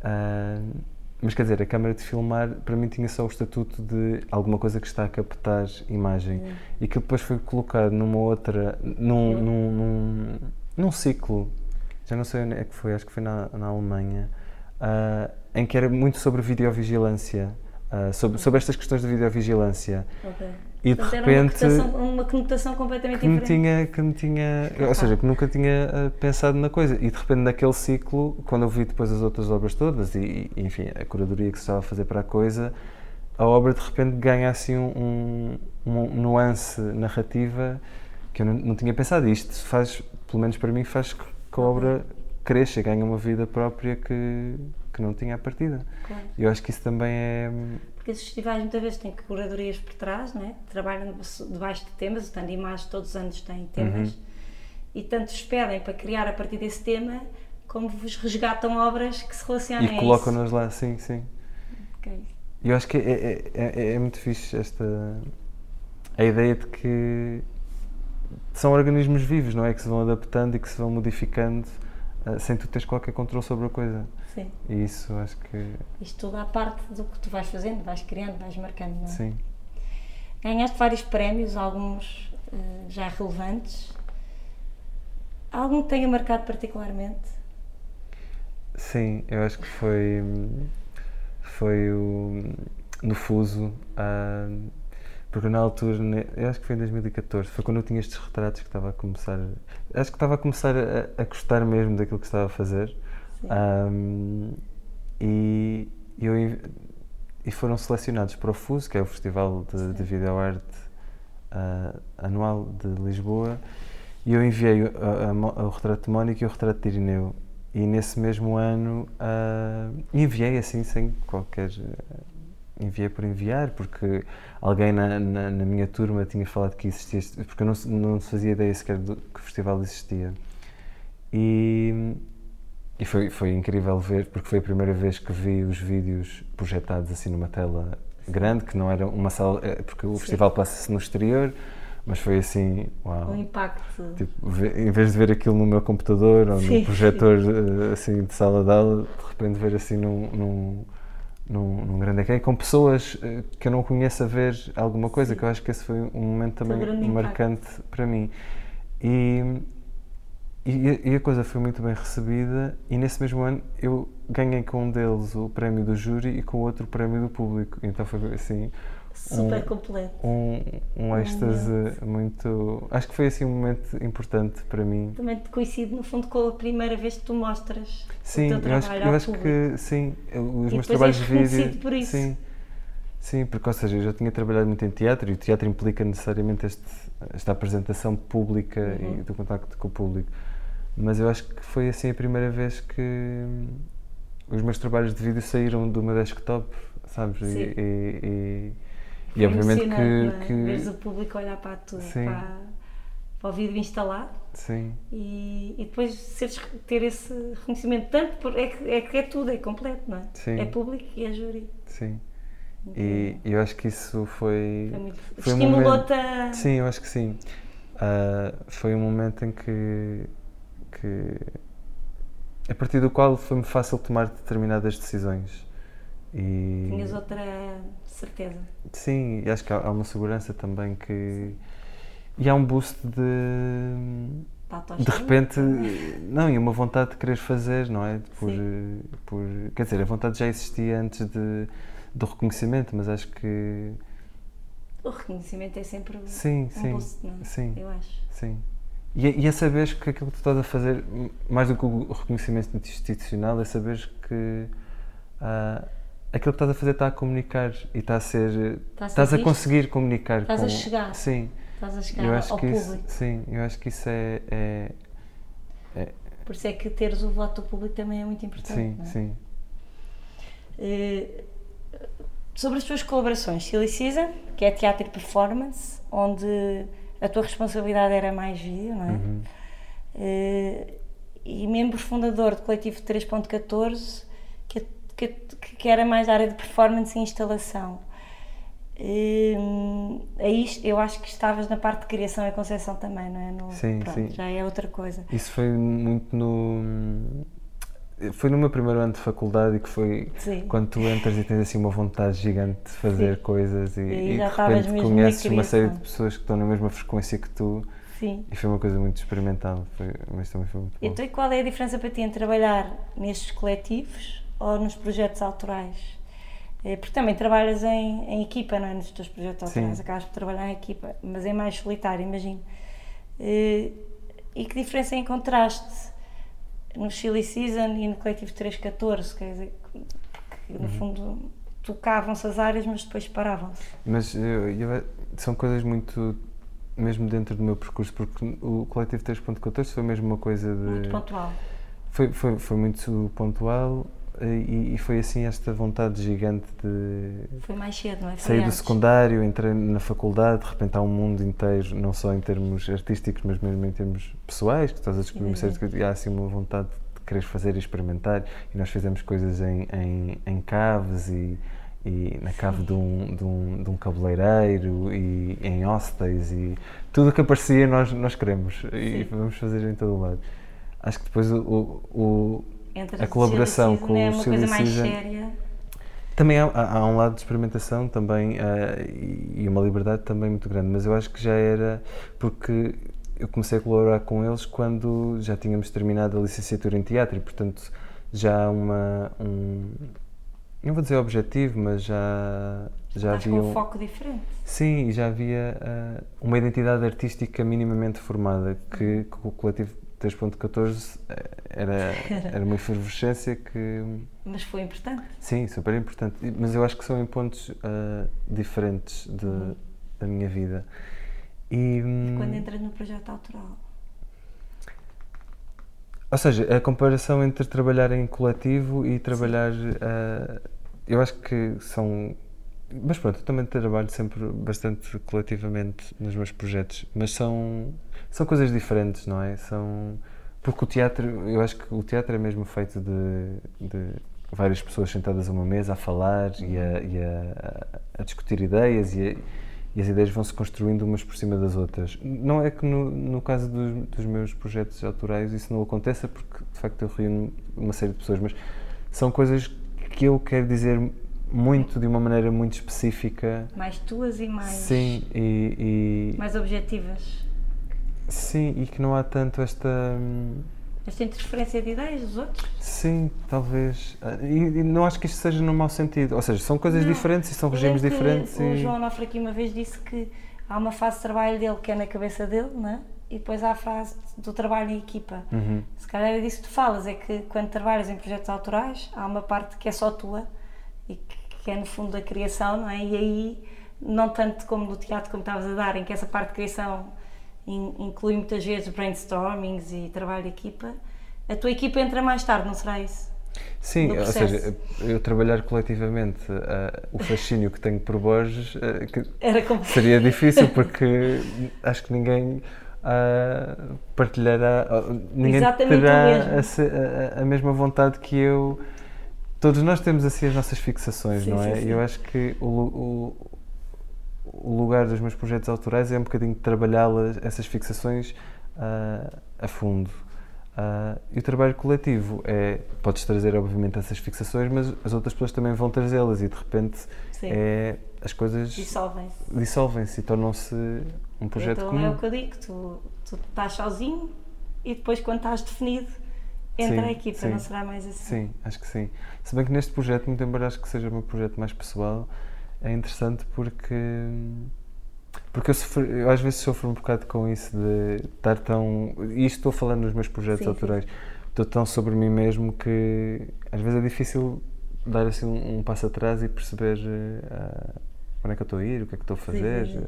Uh, mas quer dizer, a câmara de filmar para mim tinha só o estatuto de alguma coisa que está a captar imagem uhum. e que depois foi colocado numa outra, num, uhum. num, num, num, ciclo, já não sei onde é que foi, acho que foi na, na Alemanha, uh, em que era muito sobre videovigilância, uh, sobre, sobre estas questões de videovigilância. Okay. E de repente uma conotação, uma conotação completamente que me diferente. tinha, que me tinha ou seja, que nunca tinha eh, pensado na coisa. E de repente naquele ciclo, quando eu vi depois as outras obras todas e, e, enfim, a curadoria que se estava a fazer para a coisa, a obra de repente ganha assim um, um, um nuance narrativa que eu não, não tinha pensado. E isto faz, pelo menos para mim, faz que, a obra cresça ganhe uma vida própria que, que não tinha à partida. Claro. E eu acho que isso também é. Porque esses festivais muitas vezes têm curadorias por trás, né? trabalham debaixo de temas, o Tandy Imagens todos os anos têm temas, Uhum. e tanto vos pedem para criar a partir desse tema, como vos resgatam obras que se relacionam a E isso. colocam-nos lá, sim, sim. Ok. E eu acho que é, é, é, é muito fixe esta. a ideia de que são organismos vivos, não é? Que se vão adaptando e que se vão modificando ah, sem tu teres qualquer controle sobre a coisa. Sim. E isso acho que. Isto tudo à parte do que tu vais fazendo, vais criando, vais marcando. Não é? Sim. Ganhaste vários prémios, alguns eh, já relevantes. Algum que tenha marcado particularmente? Sim, eu acho que foi. Foi o. No Fuso. ah, porque na altura, eu acho que foi em 2014, foi quando eu tinha estes retratos que estava a começar. Acho que estava a começar a, a gostar mesmo daquilo que estava a fazer. Um, e, eu, e foram selecionados para o FUS, que é o Festival de, de Videoarte ah, anual de Lisboa, e eu enviei o, a- a o retrato de Mónica e o retrato de Irineu. E nesse mesmo ano ah, enviei assim, sem qualquer. Enviei por enviar, porque alguém na, na, na minha turma tinha falado que existia, porque eu não, não fazia ideia sequer do, que o festival existia. E, e foi, foi incrível ver, porque foi a primeira vez que vi os vídeos projetados assim numa tela grande, que não era uma sala, eh, porque o Sim. festival passa-se no exterior, mas foi assim, uau. O impacto. Tipo, em vez de ver aquilo no meu computador ou Sim, num projetor eh, assim de sala de aula, de repente ver assim num, num, num, num grande ecrã, com pessoas eh, que eu não conheço a ver alguma coisa, Sim. que eu acho que esse foi um momento também impacto. marcante para mim. E, e, a- e a coisa foi muito bem recebida e nesse mesmo ano eu ganhei com um deles o prémio do júri e com o outro o prémio do público. Então foi assim Super um- completo. um, um êxtase muito. Acho que foi assim um momento importante para mim. Também te coincide, no fundo, com a primeira vez que tu mostras Sim, o teu eu acho, trabalho eu acho que sim, os E meus trabalhos de vídeo. por isso. Sim, sim, porque ou seja, eu já tinha trabalhado muito em teatro e o teatro implica necessariamente este, esta apresentação pública Uhum. e do contacto com o público. Mas eu acho que foi assim a primeira vez que os meus trabalhos de vídeo saíram do meu desktop, sabes? Sim. E, e, e, e obviamente que, é? que Veres o público olhar para, tu, Sim. para, para o vídeo instalado sim. e, e depois seres, ter esse reconhecimento. Tanto por, é, que, é é tudo, é completo, não é? Sim. É público e é júri. Sim. E e eu acho que isso foi. Foi muito- foi um Estimulou-te a. Sim, eu acho que sim. Ah, foi um momento em que, que. A partir do qual foi-me fácil tomar determinadas decisões. E. Tinhas outra certeza. Sim, e acho que há, uma segurança também que. E há um boost de. De repente, não, e uma vontade de querer fazer, não é? Por, Sim. por, quer dizer, a vontade já existia antes de, do reconhecimento, mas acho que O reconhecimento é sempre sim, um sim, boost, não é? sim, Eu acho. sim. E, é- e é saberes que aquilo que tu estás a fazer, mais do que o reconhecimento institucional, é saberes que ah, aquilo que estás a fazer está a comunicar e está a ser. Está a estás a conseguir comunicar. Estás a com, chegar. Sim, Estás a chegar eu acho ao que público. isso, sim, eu acho que isso é, é, é Por isso é que teres o voto do público também é muito importante. sim, é? sim. Eh, sobre as tuas colaborações, Silly Season, que é teatro e performance, onde a tua responsabilidade era mais vídeo, não é? Uhum. Eh, e membro fundador do coletivo 3.14, que, que, que era mais da área de performance e instalação. Eh, aí eu acho que estavas na parte de criação e concepção também, não é? No- Sim, pronto, sim. Já é outra coisa. Isso foi muito no. Foi no meu primeiro ano de faculdade e que foi Sim. quando tu entras e tens assim uma vontade gigante de fazer Sim. coisas e, e já de repente conheces uma série de pessoas que estão na mesma frequência que tu Sim. e foi uma coisa muito experimental, foi, mas também foi muito bom. Então, e qual é a diferença para ti entre trabalhar nestes coletivos ou nos projetos autorais? É, porque também trabalhas em, em, equipa, não é? Nos teus projetos autorais, acabas por trabalhar em equipa, mas é mais solitário, imagino. E, e que diferença encontraste no Chili Season e no Coletivo 314? Quer dizer, porque no uhum. fundo tocavam-se as áreas, mas depois paravam-se. Mas eu, eu, são coisas muito mesmo dentro do meu percurso, porque o Coletivo 3.14 foi mesmo uma coisa de. Muito pontual. Foi, foi, foi muito pontual e, e, foi assim esta vontade gigante de. Foi mais cedo, não é? Foi sair antes. do secundário, entrei na faculdade, de repente há um mundo inteiro, não só em termos artísticos, mas mesmo em termos pessoais, que estás a descobrir coisas, e há assim uma vontade de querer fazer e experimentar. E nós fizemos coisas em, em, em caves e e na cave de um, de, um, de um cabeleireiro e em hostels e tudo o que aparecia nós, nós queremos Sim. e vamos fazer em todo o lado. Acho que depois o, o a colaboração com é o Silly Season também há, há, um lado de experimentação também uh, e uma liberdade também muito grande, mas eu acho que já era porque eu comecei a colaborar com eles quando já tínhamos terminado a licenciatura em teatro e portanto já há uma um, não vou dizer objetivo, mas já, já havia. Um, um foco diferente. Sim, e já havia uh, uma identidade artística minimamente formada, que, que o coletivo 3.14 eh, era, era uma efervescência que. Mas foi importante. Sim, super importante. Mas eu acho que são em pontos uh, diferentes de, uhum. da minha vida. E, e hum, quando entras no projeto autoral? Ou seja, a comparação entre trabalhar em coletivo e trabalhar. Uh, eu acho que são. Mas pronto, eu também trabalho sempre bastante coletivamente nos meus projetos, mas são, são coisas diferentes, não é? São. Porque o teatro, eu acho que o teatro é mesmo feito de, de várias pessoas sentadas a uma mesa a falar e a, e a, a discutir ideias e a, e as ideias vão se construindo umas por cima das outras. Não é que no, no caso dos, dos, meus projetos autorais isso não aconteça, porque de facto eu reúno uma série de pessoas, mas são coisas que eu quero dizer muito de uma maneira muito específica. Mais tuas e mais. Sim, e. e mais objetivas. Sim, e que não há tanto esta. Hum, esta interferência de ideias dos outros? Sim, talvez. Ah, e, e, não acho que isto seja no mau sentido. Ou seja, são coisas não, diferentes e são regimes diferentes. O e... João Onofre aqui uma vez disse que há uma fase de trabalho dele que é na cabeça dele, não é? E depois há a fase do trabalho em equipa. Uhum. Se calhar é disso que tu falas, é que quando trabalhas em projetos autorais, há uma parte que é só tua e que, que é no fundo da criação, não é? E aí, não tanto como no teatro, como estavas a dar, em que essa parte de criação inclui muitas vezes brainstormings e trabalho de equipa, a tua equipa entra mais tarde, não será isso? Sim, ou seja, eu trabalhar coletivamente uh, o fascínio que tenho por Borges uh, seria difícil porque acho que ninguém uh, partilhará, ninguém Exatamente terá a, a, a, mesma vontade que eu. Todos nós temos assim as nossas fixações, sim, não é? E eu acho que o, o, o lugar dos meus projetos autorais é um bocadinho trabalhá-las, essas fixações, uh, a fundo. Uh, e o trabalho coletivo é, podes trazer obviamente essas fixações, mas as outras pessoas também vão trazê-las e de repente é, as coisas dissolvem-se dissolvem e tornam-se um projeto então comum. é o que eu digo, tu, tu estás sozinho e depois quando estás definido entra sim, a equipa, sim, não será mais assim? Sim, acho que sim. Se bem que neste projeto, muito embora acho que seja um projeto mais pessoal, é interessante porque porque eu, sofro, eu, às vezes sofro um bocado com isso de estar tão. E isto estou falando nos meus projetos sim, autorais. Sim. Estou tão sobre mim mesmo que às vezes é difícil dar assim um, um passo atrás e perceber uh, onde é que eu estou a ir, o que é que estou a fazer. Sim,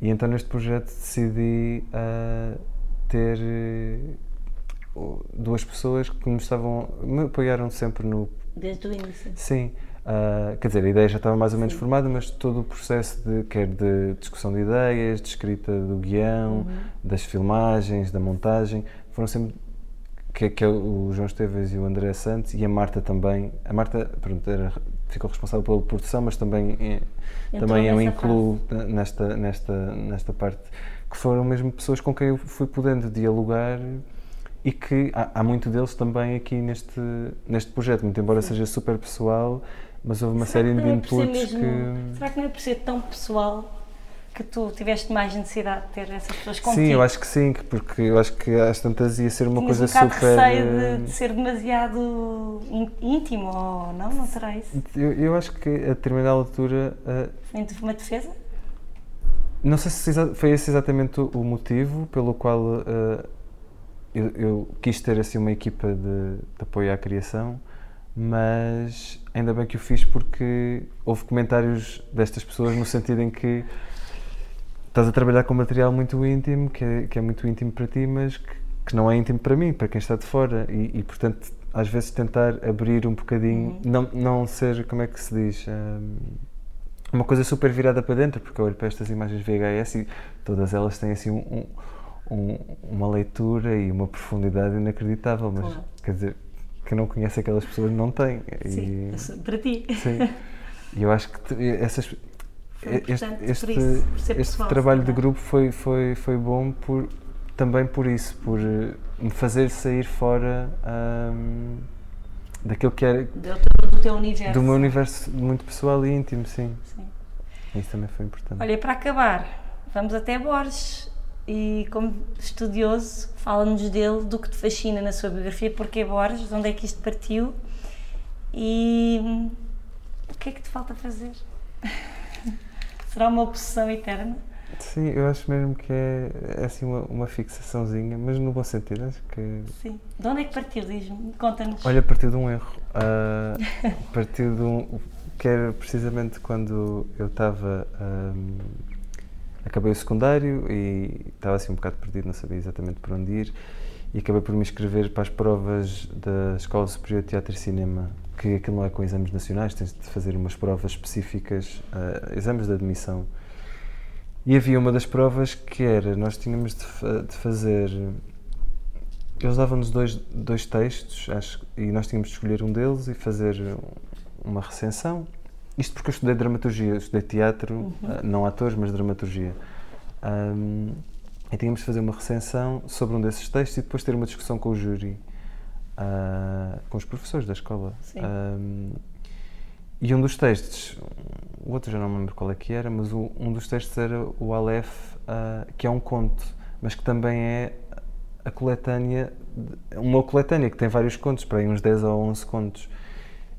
e então neste projeto decidi uh, ter uh, duas pessoas que me estavam. me apoiaram sempre no. Desde o início. Sim. Uh, quer dizer, a ideia já estava mais ou menos Sim. formada, mas todo o processo de quer de discussão de ideias, de escrita do guião, uhum. das filmagens, da montagem, foram sempre que, que é o João Esteves e o André Santos e a Marta também. A Marta pronto, era, ficou responsável pela produção, mas também é, também eu incluo nesta nesta nesta parte que foram mesmo pessoas com quem eu fui podendo dialogar e que há, há muito deles também aqui neste neste projeto, muito embora Sim. seja super pessoal mas houve uma será série de é inputs mesmo, que. Será que não é por ser tão pessoal que tu tiveste mais necessidade de ter essas pessoas contigo? Sim, eu acho que sim, porque eu acho que às tantas ia ser uma Tinhas coisa um super. receio eh, de, de ser demasiado ín- íntimo, ou não? Não será isso? Eu, eu acho que a determinada altura. eh, Foi uma defesa? não sei se foi esse exatamente o, motivo pelo qual eh, eu, eu quis ter assim uma equipa de, de apoio à criação, mas ainda bem que o fiz porque houve comentários destas pessoas no sentido em que estás a trabalhar com material muito íntimo, que é, que é muito íntimo para ti, mas que, que não é íntimo para mim, para quem está de fora. E, e, portanto, às vezes tentar abrir um bocadinho, não, não ser, como é que se diz? Hum, uma coisa super virada para dentro, porque eu olho para estas imagens VHS e todas elas têm assim um- um- um- uma leitura e uma profundidade inacreditável, mas Claro. quer dizer, quem não conhece aquelas pessoas não tem. Sim, E- para ti. Sim. E eu acho que essas, este, este, isso, este trabalho de calhar. grupo foi, foi, foi bom por, também por isso, por eh, me fazer sair fora ahm, daquilo que era Do do teu universo. do meu universo muito pessoal e íntimo, sim. Sim. Isso também foi importante. Olha, para acabar, vamos até Borges. E como estudioso, fala-nos dele, do que te fascina na sua biografia, porque Borges, de onde é que isto partiu e hum, o que é que te falta fazer? Será uma obsessão eterna? Sim, eu acho mesmo que é, é assim uma, uma fixaçãozinha, mas no bom sentido, acho que Sim. De onde é que partiu? Diz-me, conta-nos. Olha, a partir de um erro. A partir de um. que era precisamente quando eu estava. ahm, acabei o secundário e estava assim um bocado perdido, não sabia exatamente por onde ir. E acabei por me inscrever para as provas da Escola Superior de Teatro e Cinema, que aquilo não é com exames nacionais, tens de fazer umas provas específicas, ah, exames de admissão. E havia uma das provas que era, nós tínhamos de, de fazer eles davam-nos dois, dois textos acho, e nós tínhamos de escolher um deles e fazer uma recensão. Isto porque eu estudei dramaturgia, eu estudei teatro, ah, não atores, mas dramaturgia. Ahm, e tínhamos de fazer uma recensão sobre um desses textos e depois ter uma discussão com o júri, ah, com os professores da escola. Ahm, e um dos textos, o outro já não me lembro qual é que era, mas o- um dos textos era o Aleph, ah, que é um conto, mas que também é a coletânea, uma coletânea que tem vários contos, para aí uns 10 ou 11 contos.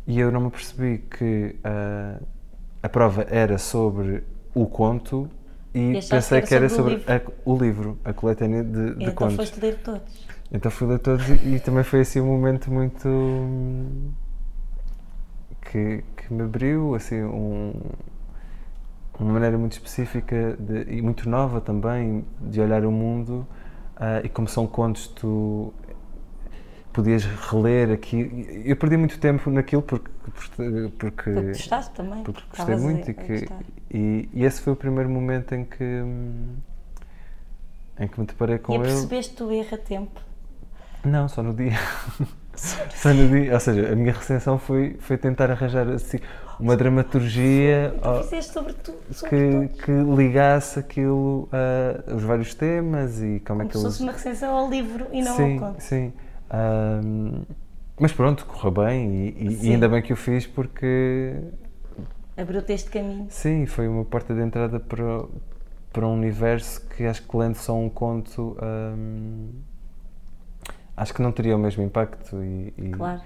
E eu não me percebi que ah, a prova era sobre o conto e E pensei que que era era sobre sobre o a- o livro, a coletânea de, de então contos. foste ler todos. Então fui ler todos e, e também foi assim um momento muito que, que me abriu assim um, uma maneira muito específica de- e muito nova também de olhar o mundo ah, e como são contos tu podias reler aqui eu perdi muito tempo naquilo porque porque, Porque gostaste também. porque gostei estavas a- muito e, que, e, e esse foi o primeiro momento em que em que me deparei com E ele percebeste o erro a tempo? não, só no dia. só no dia. Ou seja, a minha recensão foi, foi tentar arranjar assim, uma dramaturgia ó, Fizeste sobre tu, sobre que, que ligasse aquilo a os vários temas e como é Como que se eles. fosse uma recensão ao livro e não sim, ao conto. sim. Ahm, mas pronto, correu bem e, e- e ainda bem que o fiz porque Abriu-te este caminho. sim, foi uma porta de entrada para, para um universo que acho que lendo só um conto ahm, acho que não teria o mesmo impacto e, e- Claro.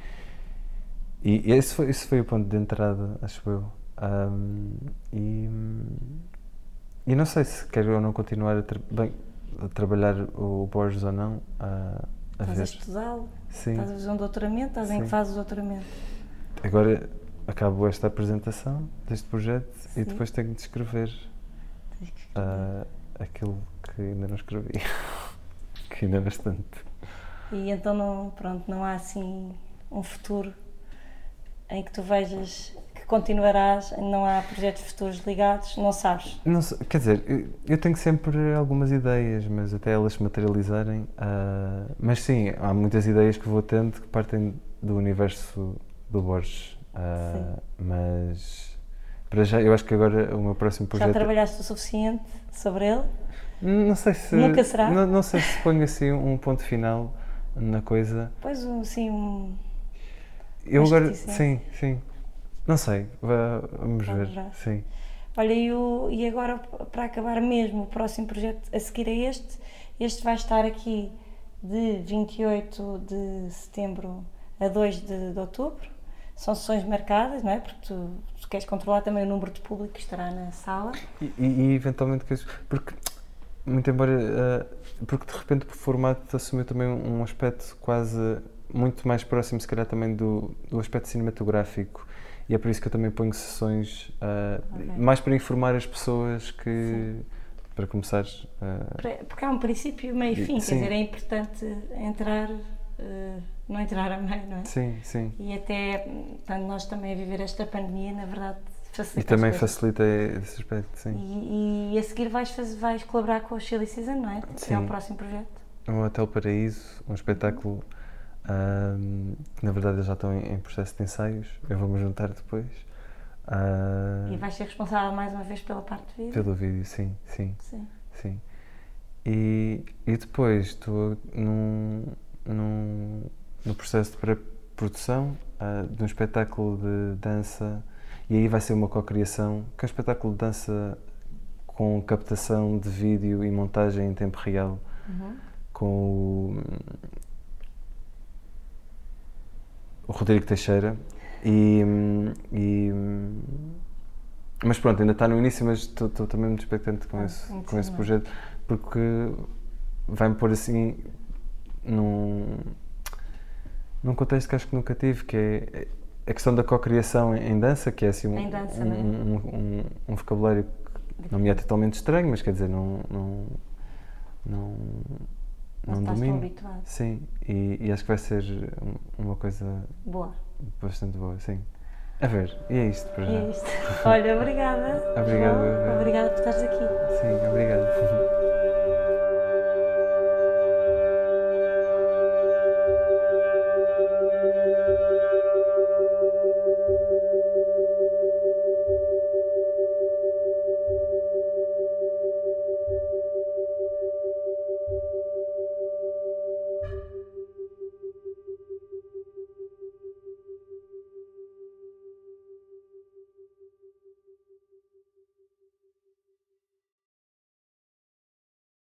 E esse foi, esse foi o ponto de entrada, acho eu. Ahm, e, e não sei se quero ou não continuar a, tra- bem, a trabalhar o Borges ou não. A, a Estás a estudá-lo, Sim. estás a fazer um doutoramento, estás em Sim. que fazes o doutoramento? Agora acabo esta apresentação deste projeto Sim. e depois tenho de escrever Tens que escrever. ah, aquilo que ainda não escrevi. que ainda é bastante. E então não, pronto, não há assim um futuro em que tu vejas continuarás, não há projetos futuros ligados, não sabes. Não quer dizer, eu, tenho sempre algumas ideias, mas até elas se materializarem. ah, mas sim, há muitas ideias que vou tendo que partem do universo do Borges. ah, mas para já, eu acho que agora o meu próximo Já projeto. trabalhaste o suficiente sobre ele? Não sei se. Nunca será? Não, não sei se ponho assim um ponto final na coisa. Pois, um, assim, um... Eu agora. Sim, sim. Não sei, vamos Vamos ver. ver. Sim. Olha, e, o, e agora para acabar mesmo, o próximo projeto a seguir a este, este vai estar aqui de 28 de setembro a 2 de, de outubro. São sessões marcadas, não é? Porque tu, tu, queres controlar também o número de público que estará na sala. E, e, e eventualmente, porque, muito embora, uh, porque de repente o formato assumiu também um aspecto quase muito mais próximo, se calhar, também do, do aspecto cinematográfico e é por isso que eu também ponho sessões uh, okay. mais para informar as pessoas que sim. para começar uh, porque há um princípio meio e fim sim. quer dizer é importante entrar uh, não entrar a meio não é sim sim e até portanto, nós também a viver esta pandemia na verdade facilita e também facilita esse aspecto sim e, e, a seguir vais fazer, vais colaborar com o Chili Season não é sim. é o próximo projeto um Hotel Paraíso um espetáculo um, que na verdade já estão em, em, processo de ensaios, eu vou-me juntar depois. Uh, e vais ser responsável mais uma vez pela parte de vídeo? Pelo vídeo, sim, sim. Sim. sim. E, e depois estou num, num, no processo de pré-produção uh, de um espetáculo de dança, e aí vai ser uma co-criação, que é um espetáculo de dança com captação de vídeo e montagem em tempo real, uhum. com o o Rodrigo Teixeira. E, e, mas pronto, ainda está no início, mas estou também muito expectante com, ah, esse, com esse projeto, porque vai-me pôr assim num, num contexto que acho que nunca tive, que é a questão da cocriação em, em dança, que é assim um, dança, um, é? um, um, um, vocabulário que não me é totalmente estranho, mas quer dizer, não, não, não não, não domino. habituado. Sim, e, e, acho que vai ser uma coisa boa. Bastante boa, sim. A ver, e é isto para já. E é isto. Olha, obrigada. Obrigado. Obrigada por estares aqui. Sim, obrigado.